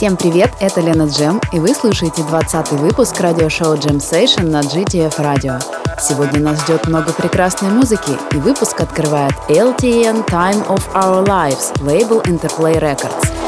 Всем привет, это Лена Джем, и вы слушаете 20 выпуск радиошоу Jam Session на GTF Radio. Сегодня нас ждет много прекрасной музыки, и выпуск открывает LTN Time of Our Lives, лейбл Interplay Records.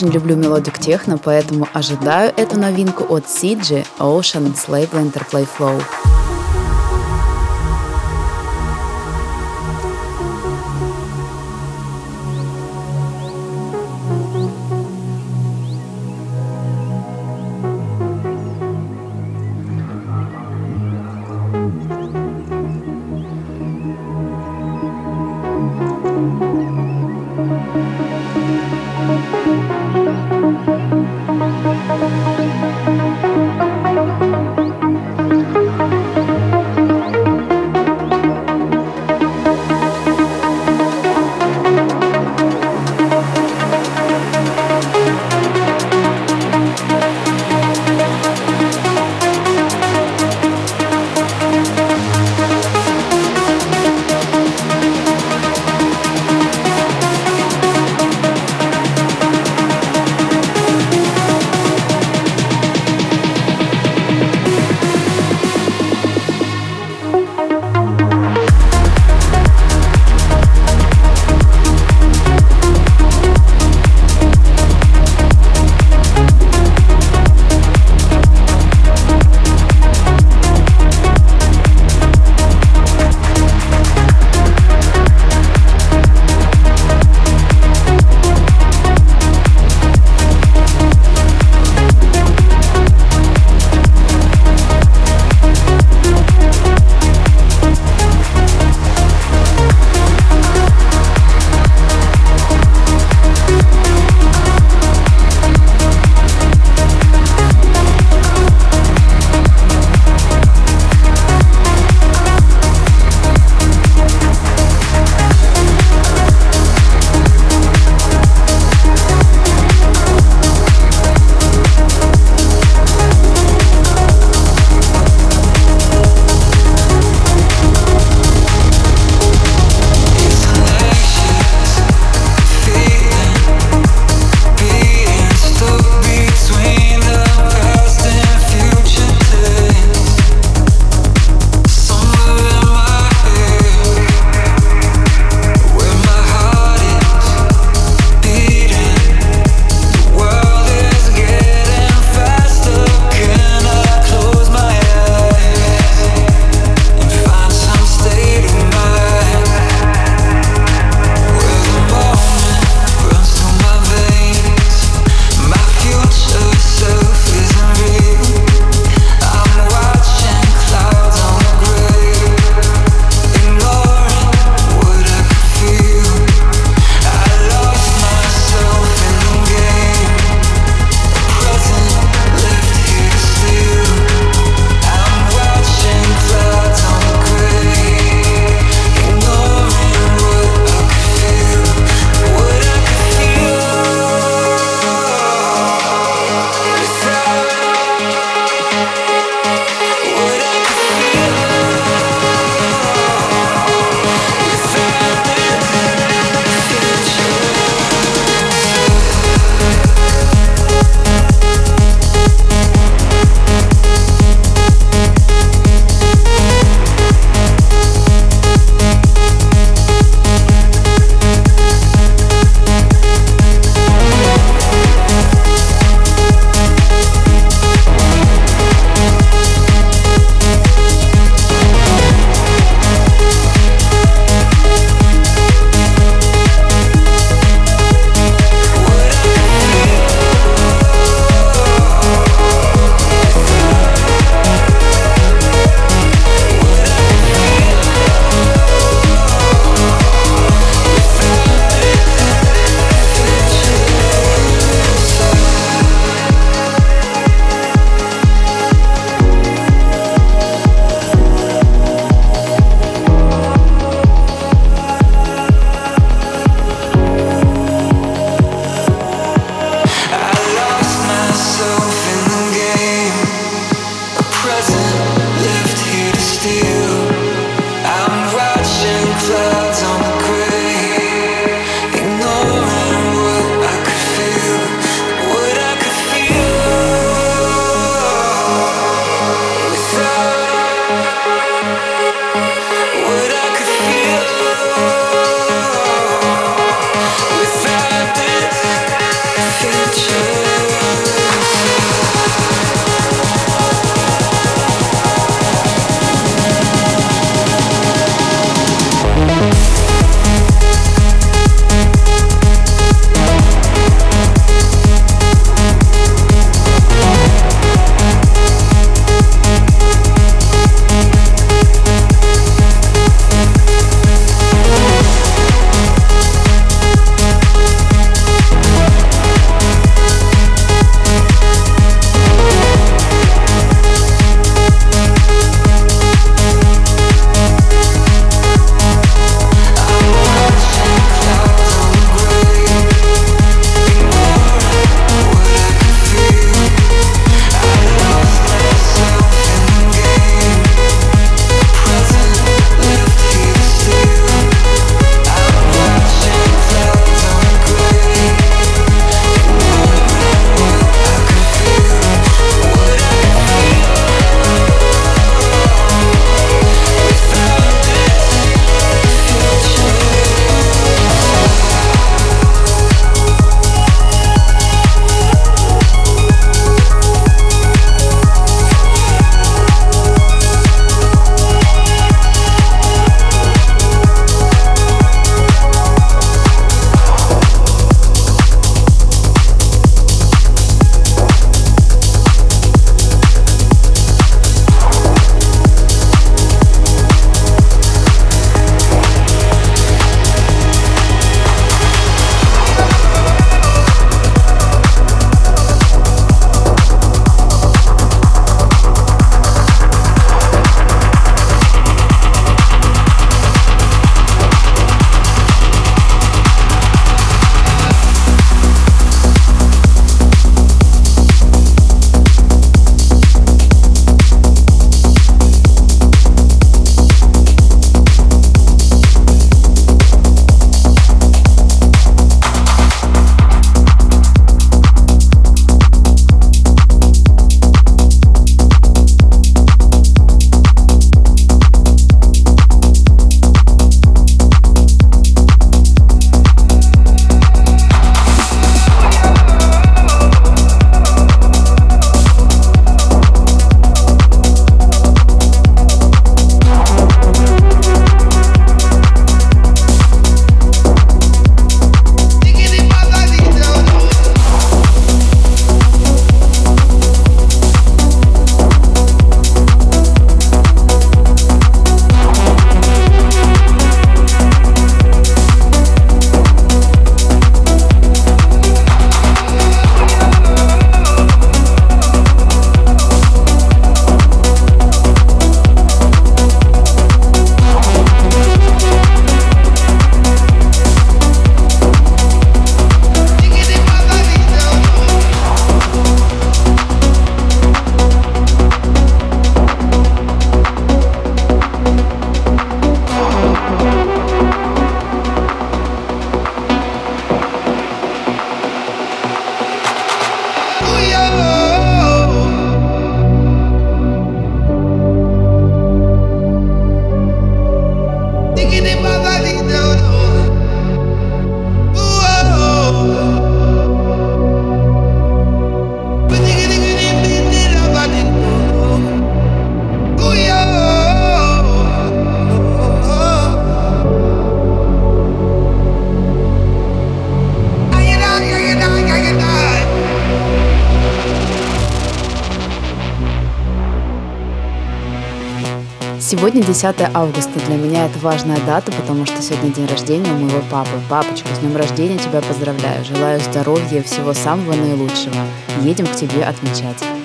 Очень люблю мелодик техно, поэтому ожидаю эту новинку от CG Ocean Slave Interplay Flow. 10 августа. Для меня это важная дата, потому что сегодня день рождения у моего папы. Папочка, с днем рождения тебя поздравляю. Желаю здоровья и всего самого наилучшего. Едем к тебе отмечать.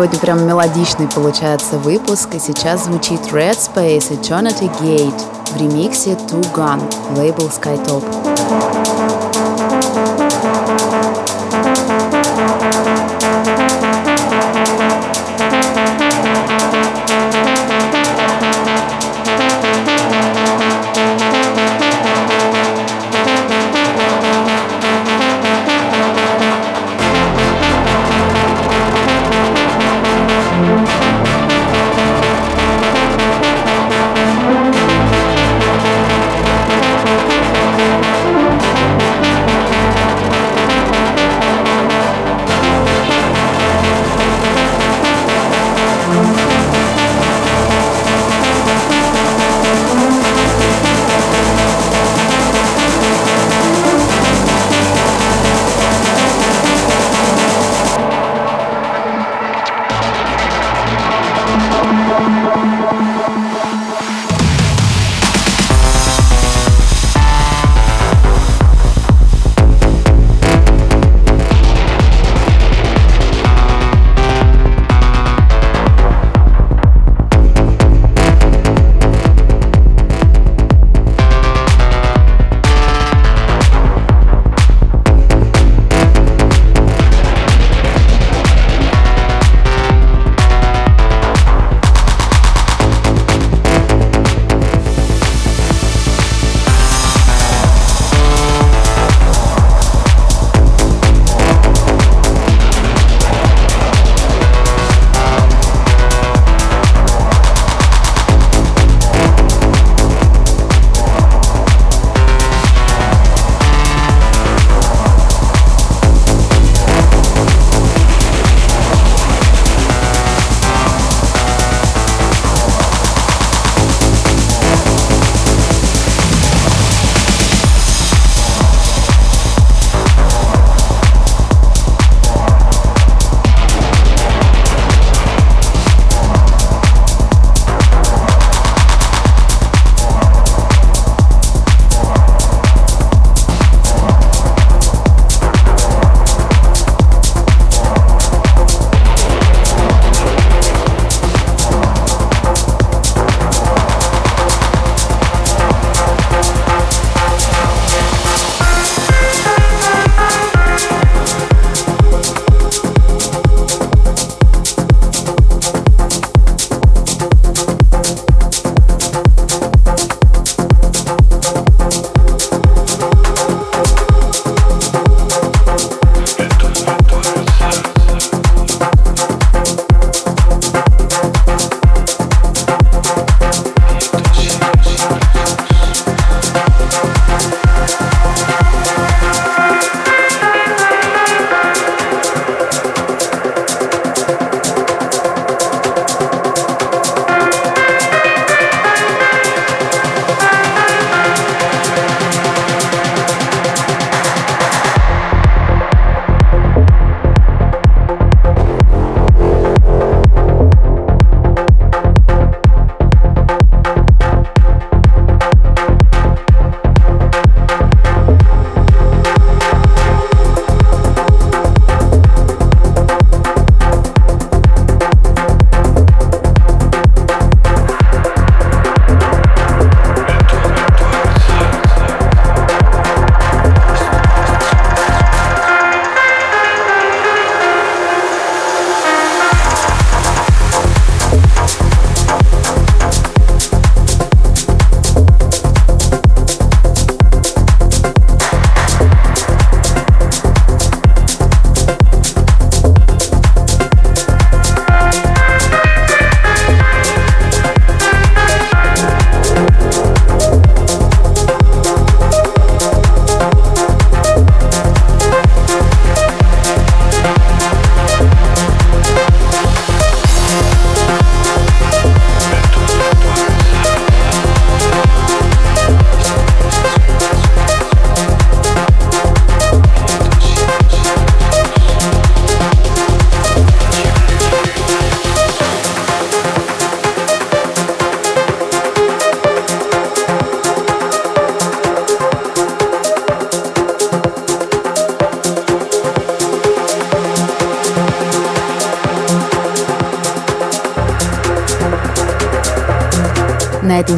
Сегодня прям мелодичный получается выпуск, и сейчас звучит Red Space Eternity Gate в ремиксе Two Gun, лейбл Skytop.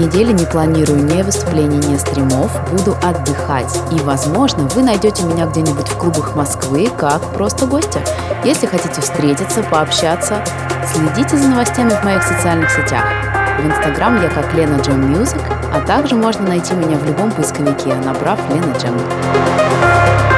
Неделе не планирую ни выступлений, ни стримов, буду отдыхать. И, возможно, вы найдете меня где-нибудь в клубах Москвы, как просто гостя. Если хотите встретиться, пообщаться, следите за новостями в моих социальных сетях. В Инстаграм я как Lena Jem Music, а также можно найти меня в любом поисковике, набрав Lena Jem.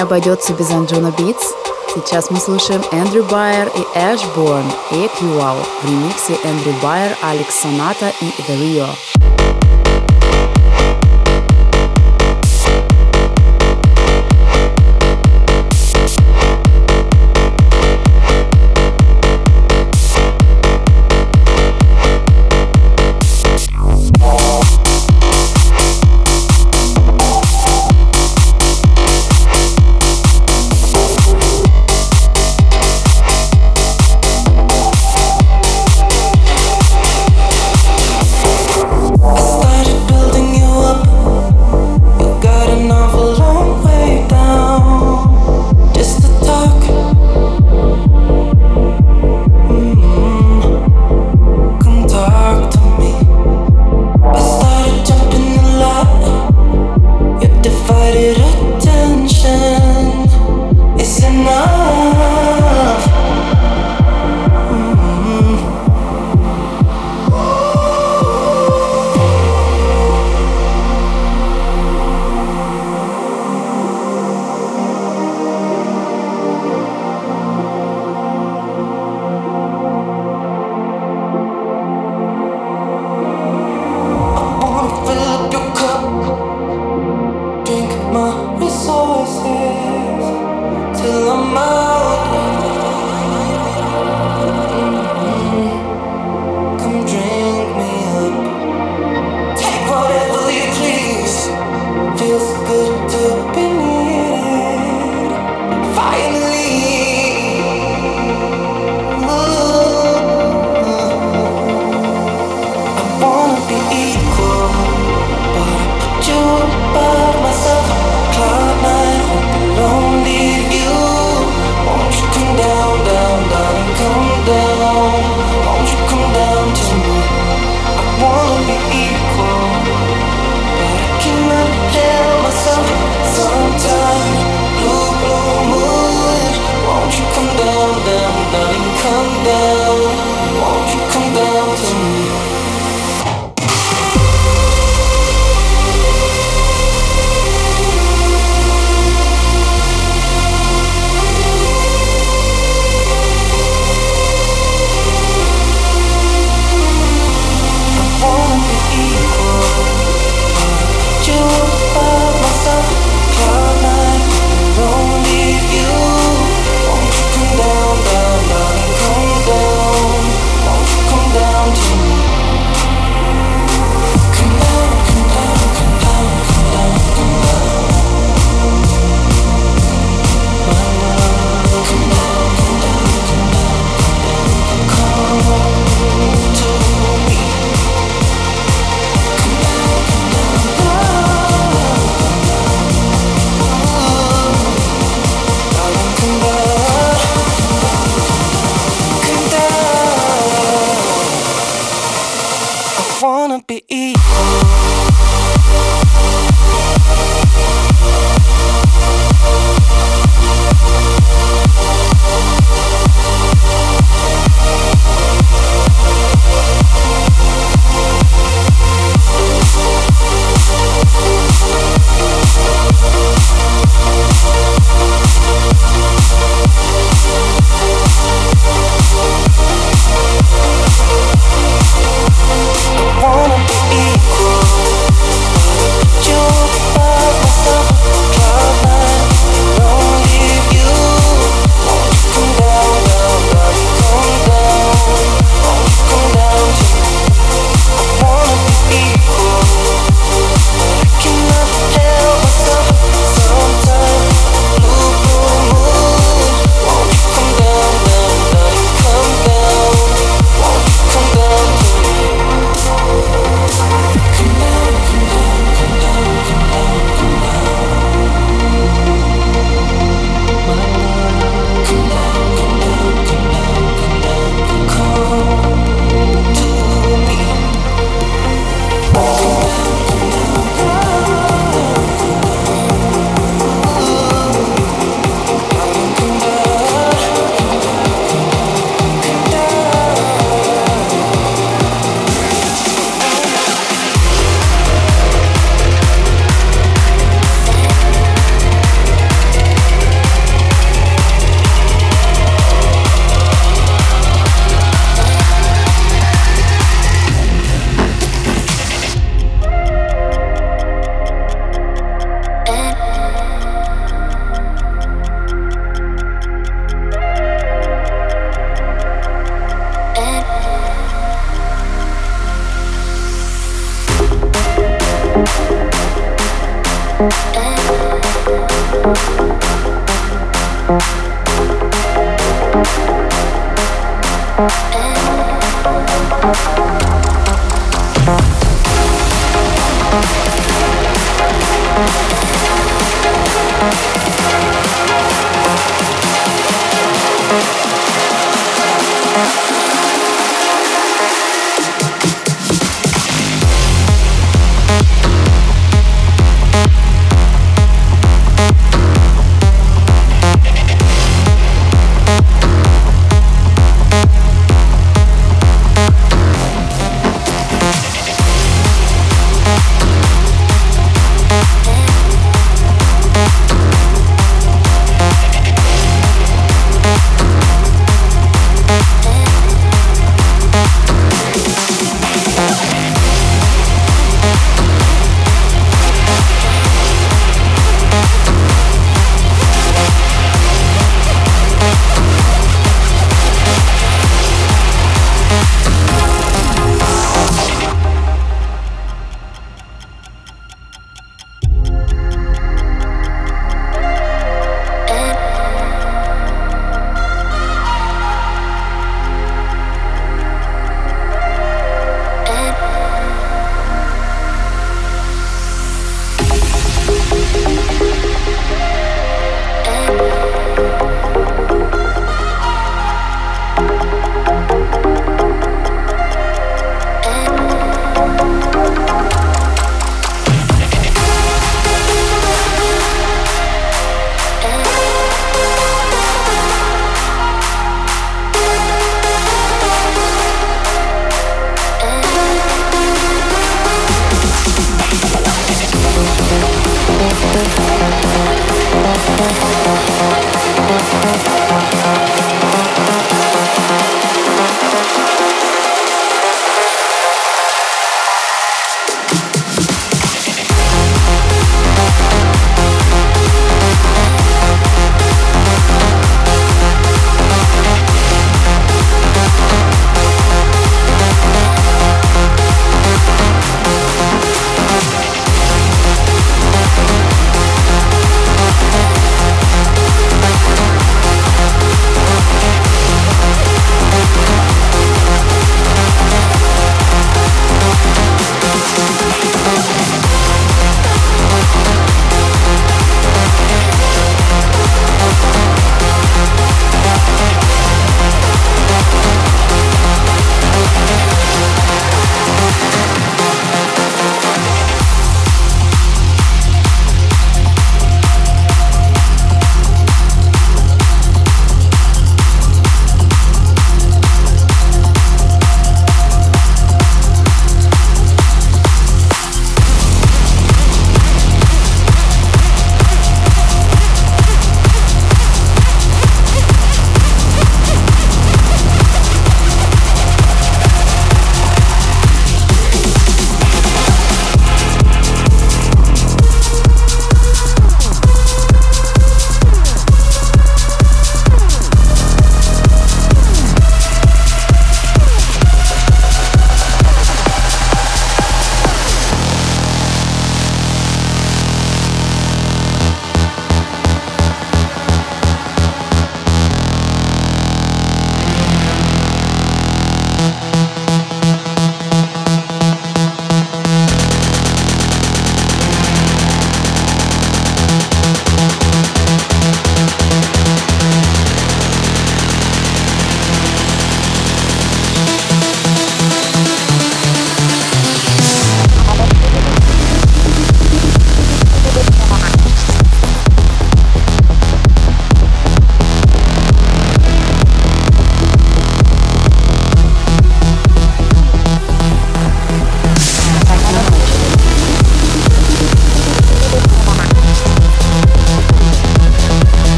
Не обойдется без Анджона Beats. Сейчас мы слушаем Эндрю Байер и Ashborn EQL в ремиксе Эндрю Байер, Алекс Соната и The Rio.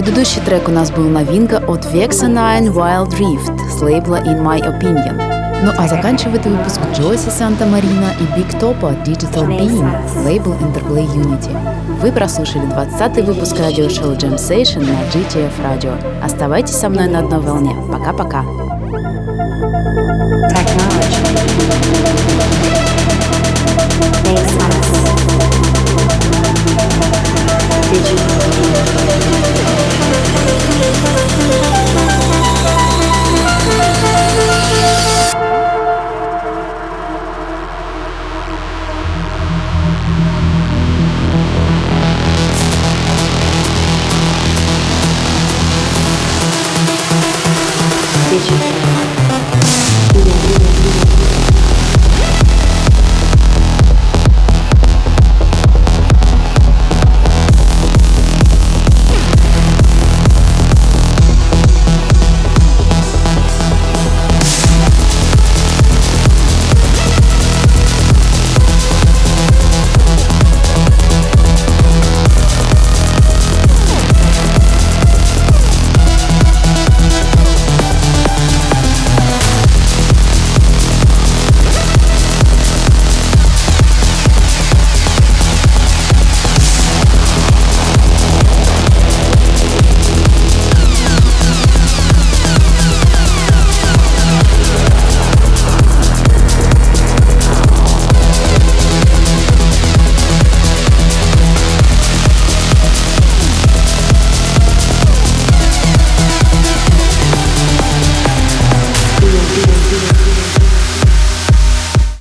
Предыдущий трек у нас был новинка от Vexanine Wild Rift с лейбла In My Opinion. Ну а заканчивает выпуск Джойси Санта Марина и Биг Топа Digital Beam, лейбл Interplay Unity. Вы прослушали 20-й выпуск радиошоу Jam Session на GTF Radio. Оставайтесь со мной на одной волне. Пока-пока. Digital.